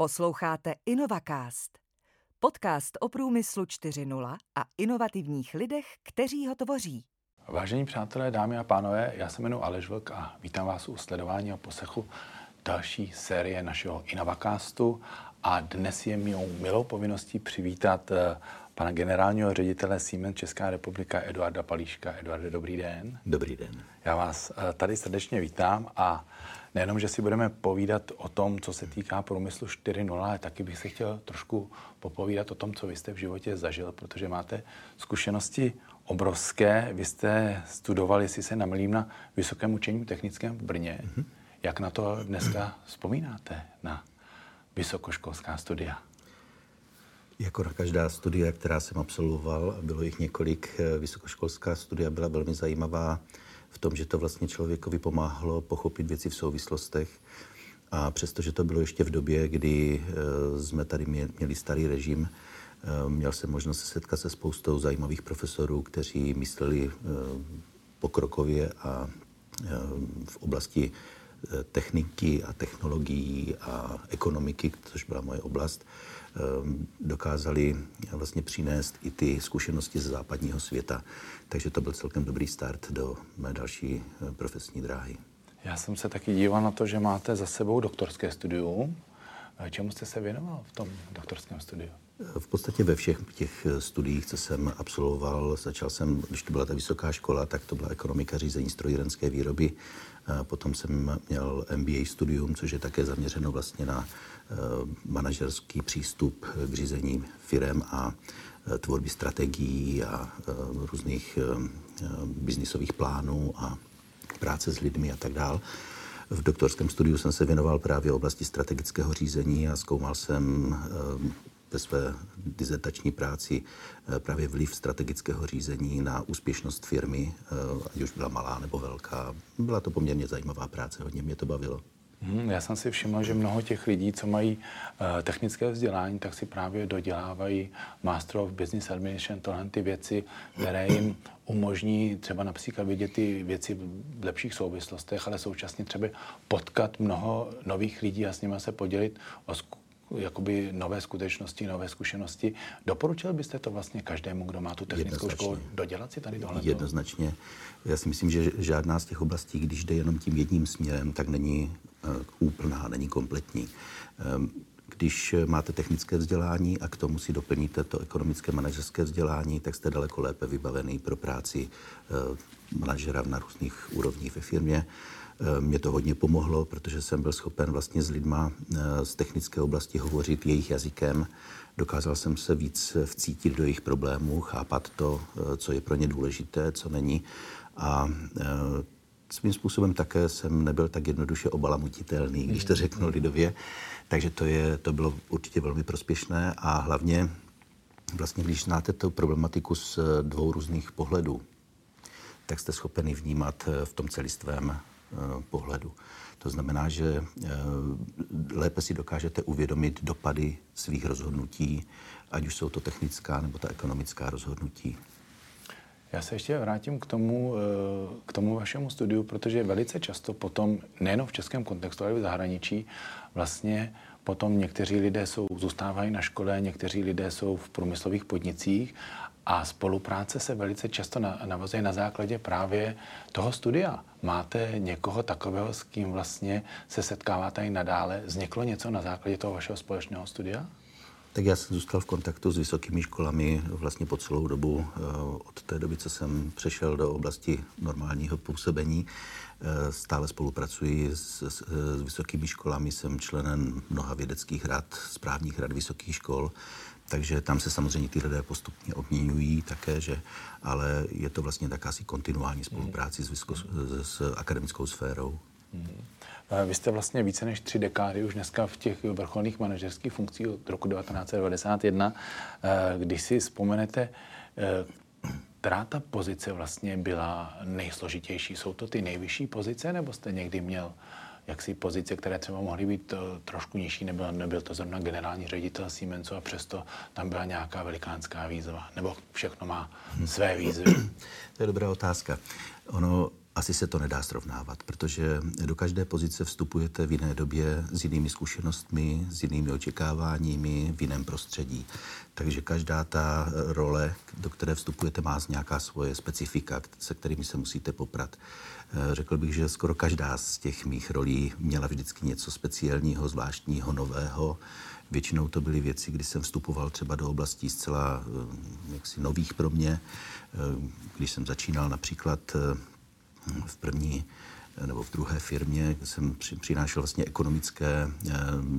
Posloucháte InnovaCast, podcast o průmyslu 4.0 a inovativních lidech, kteří ho tvoří. Vážení přátelé, dámy a pánové, já se jmenuji Aleš Vlk a vítám vás u sledování a posechu další série našeho InnovaCastu a dnes je mou milou povinností přivítat eh, pana generálního ředitele Siemens Česká republika Eduarda Palíška. Eduarde, dobrý den. Dobrý den. Já vás eh, tady srdečně vítám a nejenom, že si budeme povídat o tom, co se týká průmyslu 4.0, ale taky bych se chtěl trošku popovídat o tom, co vy jste v životě zažil, protože máte zkušenosti obrovské. Vy jste studovali, jestli se namlím, na Vysokém učení technickém v Brně. Mm-hmm. Jak na to dneska vzpomínáte, na vysokoškolská studia? Jako na každá studia, která jsem absolvoval, a bylo jich několik, vysokoškolská studia byla velmi zajímavá v tom, že to vlastně člověkovi pomáhalo pochopit věci v souvislostech. A přestože to bylo ještě v době, kdy eh, jsme tady měli starý režim, eh, měl jsem možnost se setkat se spoustou zajímavých profesorů, kteří mysleli pokrokově a v oblasti techniky a technologií a ekonomiky, což byla moje oblast, Ehm, dokázali vlastně přinést i ty zkušenosti ze západního světa. Takže to byl celkem dobrý start do mé další eh, profesní dráhy. Já jsem se taky díval na to, že máte za sebou doktorské studium. Eh, čemu jste se věnoval v tom doktorském studiu? V podstatě ve všech těch eh, studiích, co jsem absolvoval, začal jsem, když to byla ta vysoká škola, tak to byla ekonomika řízení strojírenské výroby. Potom jsem měl MBA studium, což je také zaměřeno vlastně na Eh, manažerský přístup k řízení firem a eh, tvorby strategií a eh, různých biznisových plánů a práce s lidmi a tak dále. V doktorském studiu jsem se věnoval právě oblasti strategického řízení a zkoumal jsem ve své dizertační práci právě vliv strategického řízení na úspěšnost firmy, ať už byla malá nebo velká. Byla to poměrně zajímavá práce, hodně mě to bavilo. Hmm, já jsem si všiml, že mnoho těch lidí, co mají uh, technické vzdělání, tak si právě dodělávají Master of Business Administration, tohle ty věci, které jim umožní třeba například vidět ty věci v lepších souvislostech, ale současně třeba potkat mnoho nových lidí a s nimi se podělit o jakoby nové skutečnosti, nové zkušenosti. Doporučil byste to vlastně každému, kdo má tu technickou školu, dodělat si tady tohle? Jednoznačně. Já si myslím, že žádná z těch oblastí, když jde jenom tím jedním směrem, tak není uh, úplná, není kompletní. Um, když máte technické vzdělání a k tomu si doplníte to ekonomické manažerské vzdělání, tak jste daleko lépe vybavený pro práci uh, manažera na různých úrovních ve firmě. Eh, mě to hodně pomohlo, protože jsem byl schopen vlastně s lidma eh, z technické oblasti hovořit jejich jazykem. Dokázal jsem se víc vcítit do jejich problémů, chápat to, eh, co je pro ně důležité, co není. A svým způsobem také jsem nebyl tak jednoduše obalamutitelný, když to řeknu lidově. Takže to, je, to bylo určitě velmi prospěšné a hlavně vlastně, když znáte tu problematiku z dvou různých pohledů, tak jste schopeni vnímat v tom celistvém pohledu. To znamená, že eh, lépe si dokážete uvědomit dopady svých rozhodnutí, ať už jsou to technická nebo ta ekonomická rozhodnutí. Já se ještě vrátím k tomu, eh, k tomu vašemu studiu, protože velice často potom, nejen v českém kontextu, ale i v zahraničí, vlastně potom někteří lidé jsou, zůstávají na škole, někteří lidé jsou v průmyslových podnicích a spolupráce se velice často navazuje na základě právě toho studia. Máte někoho takového, s kým vlastně se setkáváte i nadále? Vzniklo něco na základě toho vašeho společného studia? Tak já jsem zůstal v kontaktu s vysokými školami vlastně po celou dobu. Eh, od té doby, co jsem přešel do oblasti normálního působení, eh, stále spolupracuji s, s, s vysokými školami, jsem členem mnoha vědeckých rad, správních rad vysokých škol, takže tam se samozřejmě ty lidé postupně obměňují také, že, ale je to vlastně takási kontinuální spolupráci s, vysko, s akademickou sférou. Mm. Vy jste vlastně více než tři dekády už dneska v těch vrcholných manažerských funkcích od roku 1991. Eh, když si vzpomenete, eh, která ta pozice vlastně byla nejsložitější? Jsou to ty nejvyšší pozice, nebo jste někdy měl jaksi pozice, které třeba mohly být eh, trošku nižší, nebyl, nebyl to zrovna generální ředitel Siemensu a přesto tam byla nějaká velikánská výzva, nebo všechno má své výzvy? To je dobrá otázka. Ono asi se to nedá srovnávat, protože do každé pozice vstupujete v jiné době s jinými zkušenostmi, s jinými očekáváními, v jiném prostředí. Takže každá ta role, do které vstupujete, má nějaká svoje specifika, se kterými se musíte poprat. Eh, řekl bych, že skoro každá z těch mých rolí měla vždycky něco speciálního, zvláštního, nového. Většinou to byly věci, kdy jsem vstupoval třeba do oblastí zcela eh, jaksi nových pro mě. Eh, když jsem začínal například v první nebo v druhé firmě jsem přinášel vlastně ekonomické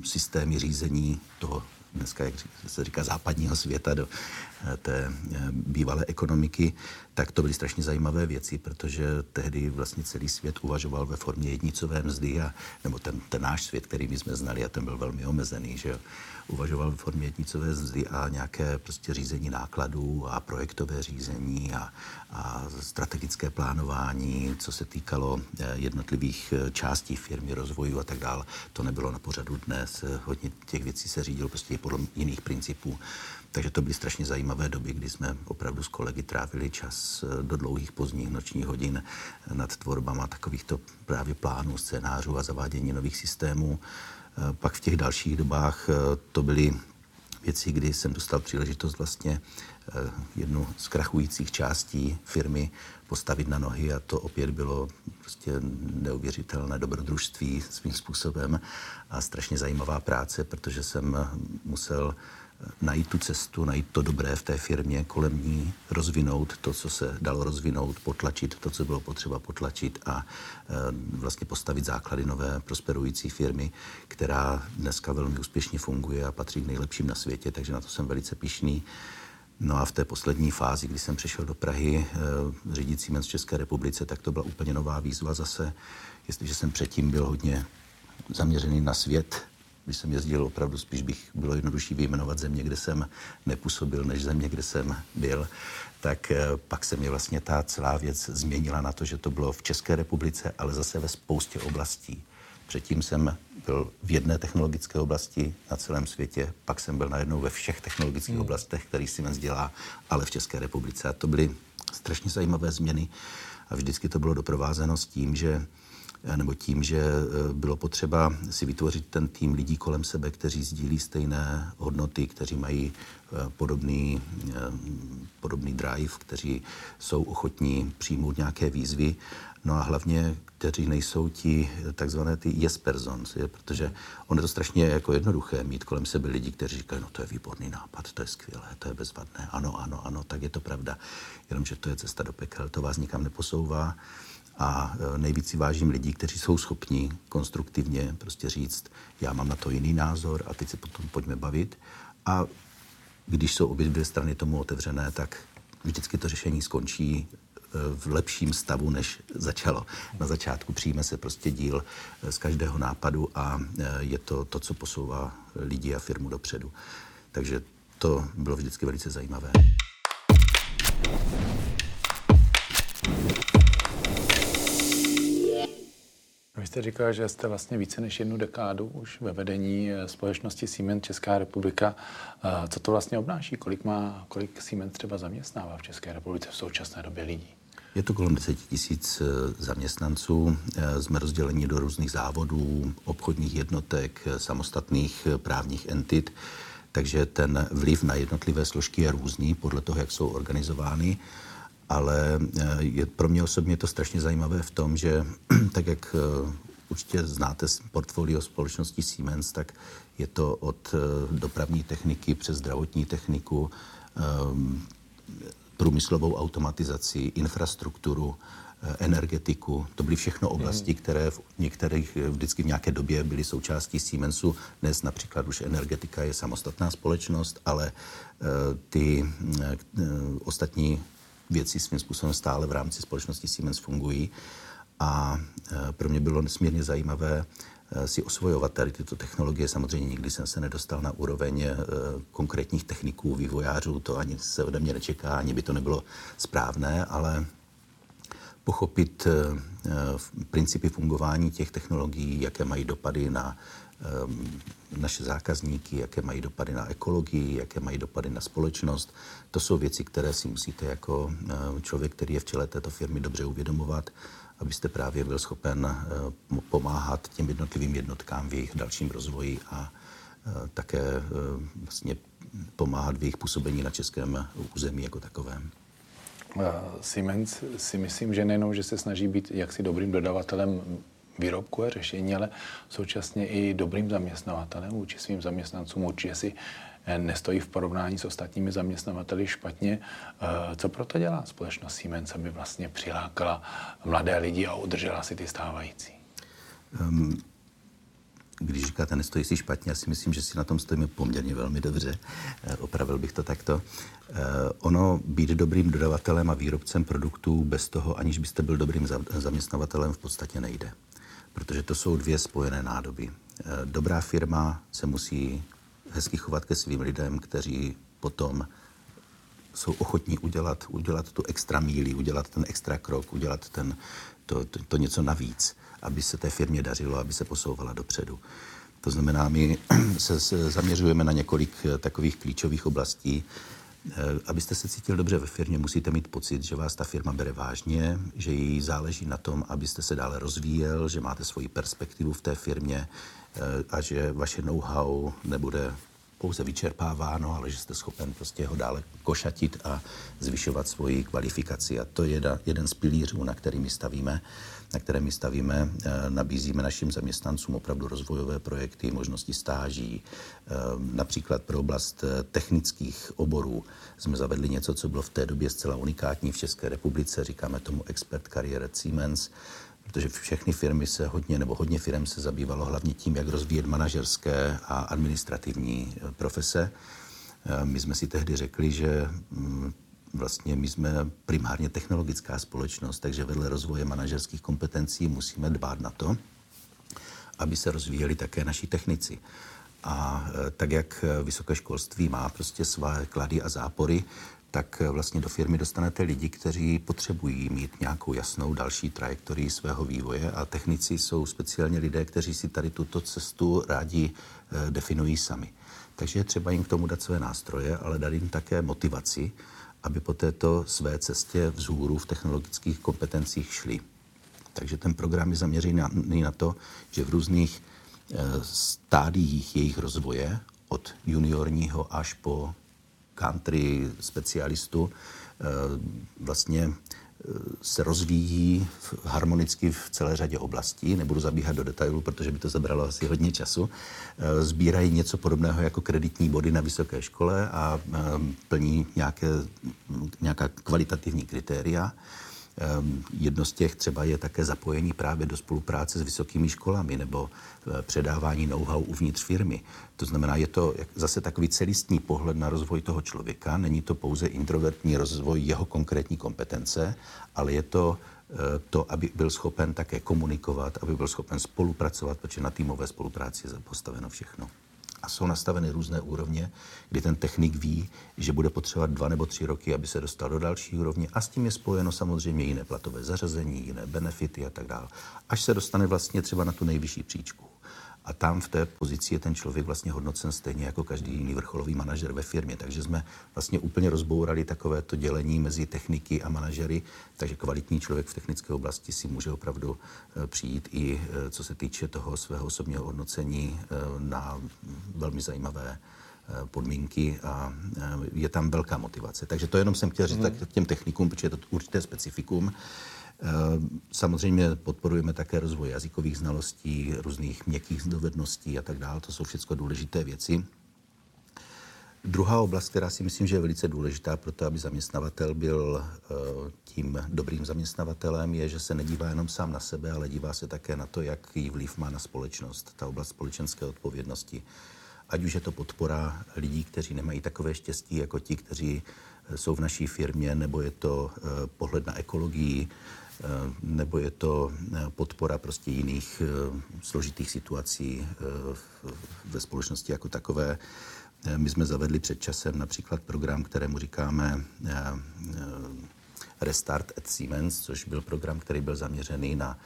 systémy řízení toho dneska, jak se říká, západního světa do eh, té eh, bývalé ekonomiky, tak to byly strašně zajímavé věci, protože tehdy vlastně celý svět uvažoval ve formě jednicové mzdy, a, nebo ten, ten náš svět, který my jsme znali, a ten byl velmi omezený, že uvažoval ve formě jednicové mzdy a nějaké prostě řízení nákladů a projektové řízení a, a strategické plánování, co se týkalo eh, jednotlivých částí firmy, rozvoju a tak dále. To nebylo na pořadu dnes. Hodně těch věcí se řídilo prostě podle jiných principů. Takže to byly strašně zajímavé doby, kdy jsme opravdu s kolegy trávili čas eh, do dlouhých pozdních nočních hodin nad tvorbama takovýchto právě plánů, scénářů a zavádění nových systémů. Eh, pak v těch dalších dobách eh, to byly věci, kdy jsem dostal příležitost vlastně jednu z krachujících částí firmy postavit na nohy a to opět bylo prostě neuvěřitelné dobrodružství svým způsobem a strašně zajímavá práce, protože jsem musel najít tu cestu, najít to dobré v té firmě, kolem ní, rozvinout to, co se dalo rozvinout, potlačit to, co bylo potřeba potlačit a e, vlastně postavit základy nové prosperující firmy, která dneska velmi úspěšně funguje a patří k nejlepším na světě, takže na to jsem velice pišný. No a v té poslední fázi, kdy jsem přišel do Prahy e, řídit Siemens České republice, tak to byla úplně nová výzva zase. Jestliže jsem předtím byl hodně zaměřený na svět, když jsem jezdil, opravdu spíš bych bylo jednodušší vyjmenovat země, kde jsem nepůsobil, než země, kde jsem byl, tak eh, pak se mě vlastně ta celá věc změnila na to, že to bylo v České republice, ale zase ve spoustě oblastí. Předtím jsem byl v jedné technologické oblasti na celém světě, pak jsem byl najednou ve všech technologických hmm. oblastech, který Siemens dělá, ale v České republice. A to byly strašně zajímavé změny a vždycky to bylo doprovázeno s tím, že nebo tím, že eh, bylo potřeba si vytvořit ten tým lidí kolem sebe, kteří sdílí stejné hodnoty, kteří mají eh, podobný, podobný drive, kteří jsou ochotní přijmout nějaké výzvy, no a hlavně, kteří nejsou ti takzvané ty yes persons, je, protože on je to strašně jako jednoduché mít kolem sebe lidi, kteří říkají, no to je výborný nápad, to je skvělé, to je bezvadné, ano, ano, ano, tak je to pravda, jenomže to je cesta do pekel, to vás nikam neposouvá a e, nejvíc si vážím lidí, kteří jsou schopni konstruktivně prostě říct, já mám na to jiný názor a teď se potom pojďme bavit. A když jsou obě dvě strany tomu otevřené, tak vždycky to řešení skončí e, v lepším stavu, než začalo. Na začátku přijme se prostě díl e, z každého nápadu a je to to, co posouvá lidi a firmu dopředu. Takže to bylo vždycky velice zajímavé. Vy jste říkal, že jste vlastně více než jednu dekádu už ve vedení eh, společnosti Siemens Česká republika. Eh, co to vlastně obnáší? Kolik, má, kolik Siemens třeba zaměstnává v České republice v současné době lidí? Je to kolem 10 tisíc eh, zaměstnanců. Jsme rozděleni do různých závodů, obchodních jednotek, samostatných právních entit, takže ten vliv na jednotlivé složky je různý podle toho, jak jsou organizovány ale eh, je, pro mě osobně to strašně zajímavé v tom, že tak jak eh, určitě znáte portfolio společnosti Siemens, tak je to od eh, dopravní techniky přes zdravotní techniku, průmyslovou automatizaci, infrastrukturu, energetiku. To byly všechno oblasti, které v některých vždycky v nějaké době byly součástí Siemensu. Dnes například už energetika je samostatná společnost, ale ty ostatní věci svým způsobem stále v rámci společnosti Siemens fungují. A e, pro mě bylo nesmírně zajímavé e, si osvojovat tady tyto technologie. Samozřejmě nikdy jsem se nedostal na úroveň e, konkrétních techniků, vývojářů, to ani se ode mě nečeká, ani by to nebylo správné, ale pochopit principy fungování těch technologií, jaké mají dopady na naše zákazníky, jaké mají dopady na ekologii, jaké mají dopady na společnost. To jsou věci, které si musíte jako člověk, který je v čele této firmy, dobře uvědomovat abyste právě byl schopen eh, pomáhat těm jednotlivým jednotkám v jejich dalším rozvoji a eh, také eh, vlastně pomáhat v jejich působení na českém území jako takovém. Siemens si myslím, že nejenom, že se snaží být jaksi dobrým dodavatelem výrobku a řešení, ale současně i dobrým zaměstnavatelem vůči svým zaměstnancům. Určitě si Eh, nestojí v porovnání s ostatními zaměstnavateli špatně. Eh, co proto dělá společnost Siemens, aby vlastně přilákala mladé lidi a udržela si ty stávající? Um, když říkáte, nestojí si špatně, já si myslím, že si na tom stojíme poměrně velmi dobře. Eh, opravil bych to takto. Ono být dobrým dodavatelem a výrobcem produktů bez toho, aniž byste byl dobrým zaměstnavatelem, v podstatě nejde. Protože to jsou dvě spojené nádoby. Dobrá firma se musí hezky chovat ke svým lidem, kteří potom jsou ochotní udělat, udělat tu extra míli, udělat ten extra krok, udělat ten, to, to, to něco navíc, aby se té firmě dařilo, aby se posouvala dopředu. To znamená, my se, se zaměřujeme na několik eh, takových klíčových oblastí. Eh, abyste se cítil dobře ve firmě, musíte mít pocit, že vás ta firma bere vážně, že jí záleží na tom, abyste se dále rozvíjel, že máte svoji perspektivu v té firmě, a že vaše know-how nebude pouze vyčerpáváno, ale že jste schopen prostě ho dále košatit a zvyšovat svoji kvalifikaci. A to je jeden z pilířů, na který my stavíme, na které my stavíme. E, nabízíme našim zaměstnancům opravdu rozvojové projekty, možnosti stáží. E, například pro oblast e, technických oborů jsme zavedli něco, co bylo v té době zcela unikátní v České republice. Říkáme tomu expert kariér Siemens protože všechny firmy se hodně, nebo hodně firm se zabývalo hlavně tím, jak rozvíjet manažerské a administrativní eh, profese. Eh, my jsme si tehdy řekli, že mm, vlastně my jsme primárně technologická společnost, takže vedle rozvoje manažerských kompetencí musíme dbát na to, aby se rozvíjeli také naši technici. A eh, tak, jak vysoké školství má prostě své klady a zápory, tak vlastně do firmy dostanete lidi, kteří potřebují mít nějakou jasnou další trajektorii svého vývoje a technici jsou speciálně lidé, kteří si tady tuto cestu rádi definují sami. Takže je třeba jim k tomu dát své nástroje, ale dát jim také motivaci, aby po této své cestě vzhůru v technologických kompetencích šli. Takže ten program je zaměřený na to, že v různých eh, stádiích jejich rozvoje, od juniorního až po country specialistu eh, vlastně se rozvíjí harmonicky v celé řadě oblastí. Nebudu zabíhat do detailů, protože by to zabralo asi hodně času. Eh, sbírají něco podobného jako kreditní body na vysoké škole a plní nějaké, nějaká kvalitativní kritéria. Ehm, jedno z těch třeba je také zapojení právě do spolupráce s vysokými školami nebo eh, předávání know-how uvnitř firmy. To znamená, je to zase takový celistní pohled na rozvoj toho člověka. Není to pouze introvertní rozvoj jeho konkrétní kompetence, ale je to eh, to, aby byl schopen také komunikovat, aby byl schopen spolupracovat, protože na týmové spolupráci je postaveno všechno a jsou nastaveny různé úrovně, kdy ten technik ví, že bude potřebovat dva nebo tři roky, aby se dostal do další úrovně a s tím je spojeno samozřejmě jiné platové zařazení, jiné benefity a tak dále, až se dostane vlastně třeba na tu nejvyšší příčku. A tam v té pozici je ten člověk vlastně hodnocen stejně jako každý jiný vrcholový manažer ve firmě. Takže jsme vlastně úplně rozbourali takové to dělení mezi techniky a manažery, takže kvalitní člověk v technické oblasti si může opravdu eh, přijít i eh, co se týče toho svého osobního hodnocení eh, na velmi zajímavé podmínky a je tam velká motivace. Takže to jenom jsem chtěl říct mm. tak těm technikům, protože je to určité specifikum. Eh, samozřejmě podporujeme také rozvoj jazykových znalostí, různých měkkých dovedností a tak dále. To jsou všechno důležité věci. Druhá oblast, která si myslím, že je velice důležitá pro to, aby zaměstnavatel byl eh, tím dobrým zaměstnavatelem, je, že se nedívá jenom sám na sebe, ale dívá se také na to, jaký vliv má na společnost, ta oblast společenské odpovědnosti. Ať už je to podpora lidí, kteří nemají takové štěstí jako ti, kteří eh, jsou v naší firmě, nebo je to pohled na ekologii, nebo je to eh, podpora prostě jiných eh, složitých situací ve společnosti jako takové. My jsme zavedli před časem například program, kterému říkáme Restart at Siemens, což byl program, který byl zaměřený na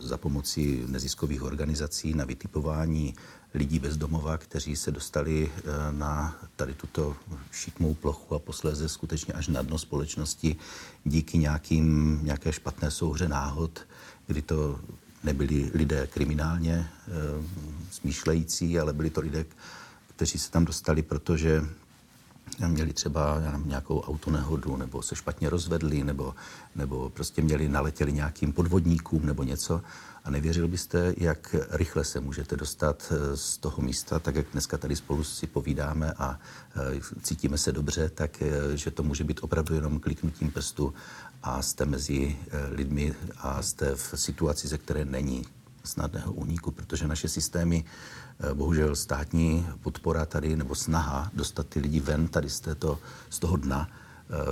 za pomocí neziskových organizací na vytipování lidí bez domova, kteří se dostali na tady tuto šikmou plochu a posléze skutečně až na dno společnosti díky nějakým, nějaké špatné souhře náhod, kdy to nebyli lidé kriminálně e, smýšlející, ale byli to lidé, kteří se tam dostali, protože měli třeba nějakou autonehodu, nebo se špatně rozvedli, nebo, nebo prostě měli, naletěli nějakým podvodníkům nebo něco. A nevěřil byste, jak rychle se můžete dostat eh, z toho místa, tak jak dneska tady spolu si povídáme a eh, cítíme se dobře, tak eh, že to může být opravdu jenom kliknutím prstu a jste mezi lidmi a jste v situaci, ze které není snadného úniku, protože naše systémy, bohužel státní podpora tady nebo snaha dostat ty lidi ven tady z, této, z toho dna,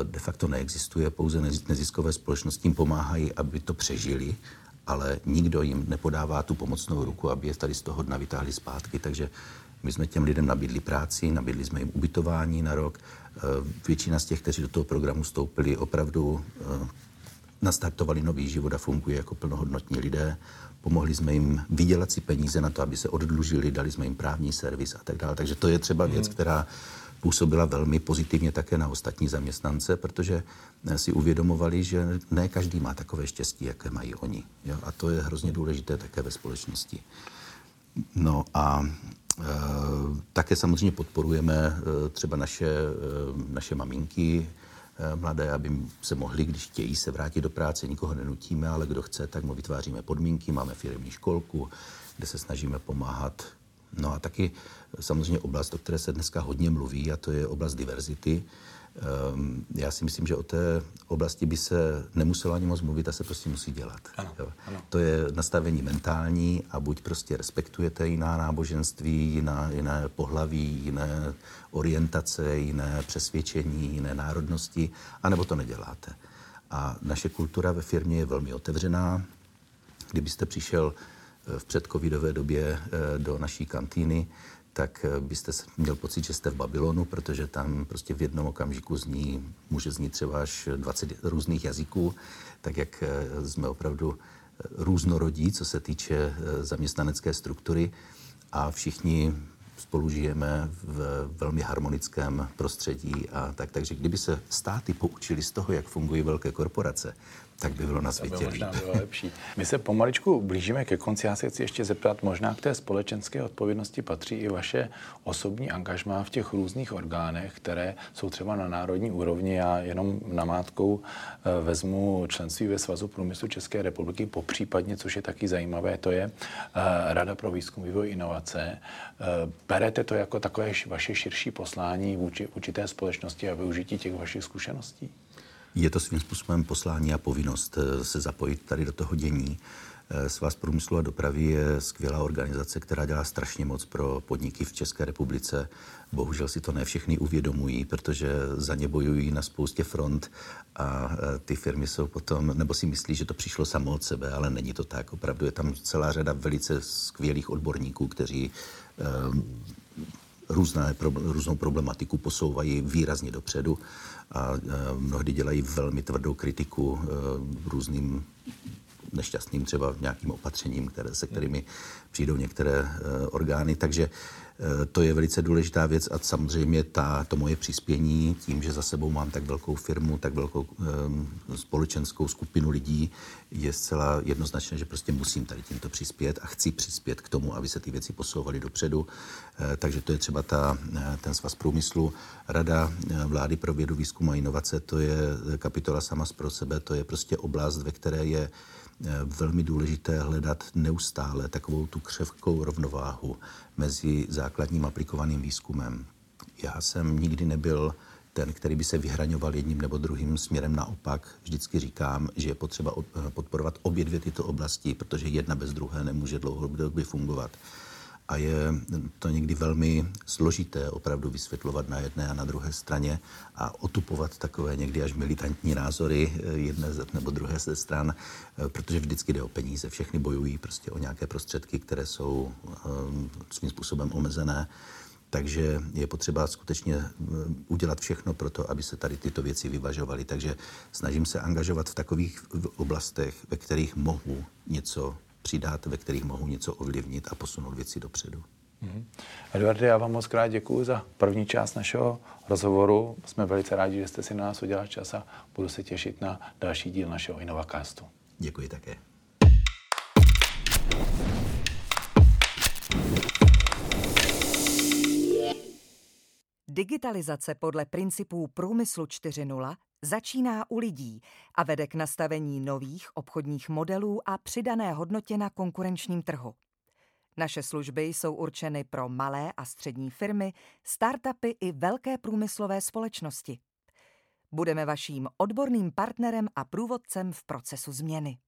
de facto neexistuje, pouze neziskové společnosti jim pomáhají, aby to přežili ale nikdo jim nepodává tu pomocnou ruku, aby je tady z toho dna vytáhli zpátky. Takže my jsme těm lidem nabídli práci, nabídli jsme jim ubytování na rok. Eh, většina z těch, kteří do toho programu stoupili, opravdu eh, nastartovali nový život a fungují jako plnohodnotní lidé. Pomohli jsme jim vydělat si peníze na to, aby se oddlužili, dali jsme jim právní servis a tak dále. Takže to je třeba věc, hmm. která působila velmi pozitivně také na ostatní zaměstnance, protože si uvědomovali, že ne každý má takové štěstí, jaké mají oni. Jo? A to je hrozně důležité také ve společnosti. No a e, také samozřejmě podporujeme e, třeba naše, e, naše maminky, mladé, aby se mohli, když chtějí se vrátit do práce, nikoho nenutíme, ale kdo chce, tak mu vytváříme podmínky, máme firmní školku, kde se snažíme pomáhat. No a taky samozřejmě oblast, o které se dneska hodně mluví, a to je oblast diverzity. Um, já si myslím, že o té oblasti by se nemuselo ani moc mluvit a se prostě musí dělat. Ano, jo. ano. To je nastavení mentální a buď prostě respektujete jiná náboženství, jiná, jiné pohlaví, jiné orientace, jiné přesvědčení, jiné národnosti, anebo to neděláte. A naše kultura ve firmě je velmi otevřená. Kdybyste přišel v předcovidové době eh, do naší kantýny, tak eh, byste měl pocit, že jste v Babylonu, protože tam prostě v jednom okamžiku zní, může znít třeba až 20 různých jazyků, tak jak eh, jsme opravdu různorodí, co se týče zaměstnanecké struktury a všichni spolu žijeme v velmi harmonickém prostředí a tak. Takže kdyby se státy poučili z toho, jak fungují velké korporace, tak by bylo na světě by možná bylo lepší. My se pomaličku blížíme ke konci. Já se chci ještě zeptat, možná k té společenské odpovědnosti patří i vaše osobní angažmá v těch různých orgánech, které jsou třeba na národní úrovni. Já jenom namátkou eh, vezmu členství ve Svazu průmyslu České republiky, po případně, což je taky zajímavé, to je eh, Rada pro výzkum, vývoj, inovace. Eh, berete to jako takové vaše širší poslání vůči určité společnosti a využití těch vašich zkušeností? Je to svým způsobem poslání a povinnost eh, se zapojit tady do toho dění. Eh, Svaz průmyslu a dopravy je skvělá organizace, která dělá strašně moc pro podniky v České republice. Bohužel si to ne všechny uvědomují, protože za ně bojují na spoustě front a eh, ty firmy jsou potom, nebo si myslí, že to přišlo samo od sebe, ale není to tak. Opravdu je tam celá řada velice skvělých odborníků, kteří různé, různou problematiku posouvají výrazně dopředu a mnohdy dělají velmi tvrdou kritiku e, různým nešťastným třeba nějakým opatřením, které, se kterými přijdou některé e, orgány. Takže to je velice důležitá věc a samozřejmě ta, to moje přispění tím, že za sebou mám tak velkou firmu, tak velkou um, společenskou skupinu lidí, je zcela jednoznačné, že prostě musím tady tímto přispět a chci přispět k tomu, aby se ty věci posouvaly dopředu. E, takže to je třeba ta, ten svaz průmyslu. Rada vlády pro vědu, výzkum a inovace, to je kapitola sama pro sebe, to je prostě oblast, ve které je Eh, velmi důležité hledat neustále takovou tu křevkou rovnováhu mezi základním aplikovaným výzkumem. Já jsem nikdy nebyl ten, který by se vyhraňoval jedním nebo druhým směrem. Naopak vždycky říkám, že je potřeba eh, podporovat obě dvě tyto oblasti, protože jedna bez druhé nemůže dlouhodobě fungovat a je to někdy velmi složité opravdu vysvětlovat na jedné a na druhé straně a otupovat takové někdy až militantní názory eh, jedné nebo druhé ze stran, eh, protože vždycky jde o peníze. Všechny bojují prostě o nějaké prostředky, které jsou um, svým způsobem omezené. takže je potřeba skutečně udělat všechno pro to, aby se tady tyto věci vyvažovaly. Takže snažím se angažovat v takových oblastech, ve kterých mohu něco přidat, ve kterých mohu něco ovlivnit a posunout věci dopředu. Mm-hmm. Eduarde, já vám moc krát děkuji za první část našeho rozhovoru. Jsme velice rádi, že jste si na nás udělal čas a budu se těšit na další díl našeho Innovacastu. Děkuji také. Digitalizace podle principů průmyslu 4.0 začíná u lidí a vede k nastavení nových obchodních modelů a přidané hodnotě na konkurenčním trhu. Naše služby jsou určeny pro malé a střední firmy, startupy i velké průmyslové společnosti. Budeme vaším odborným partnerem a průvodcem v procesu změny.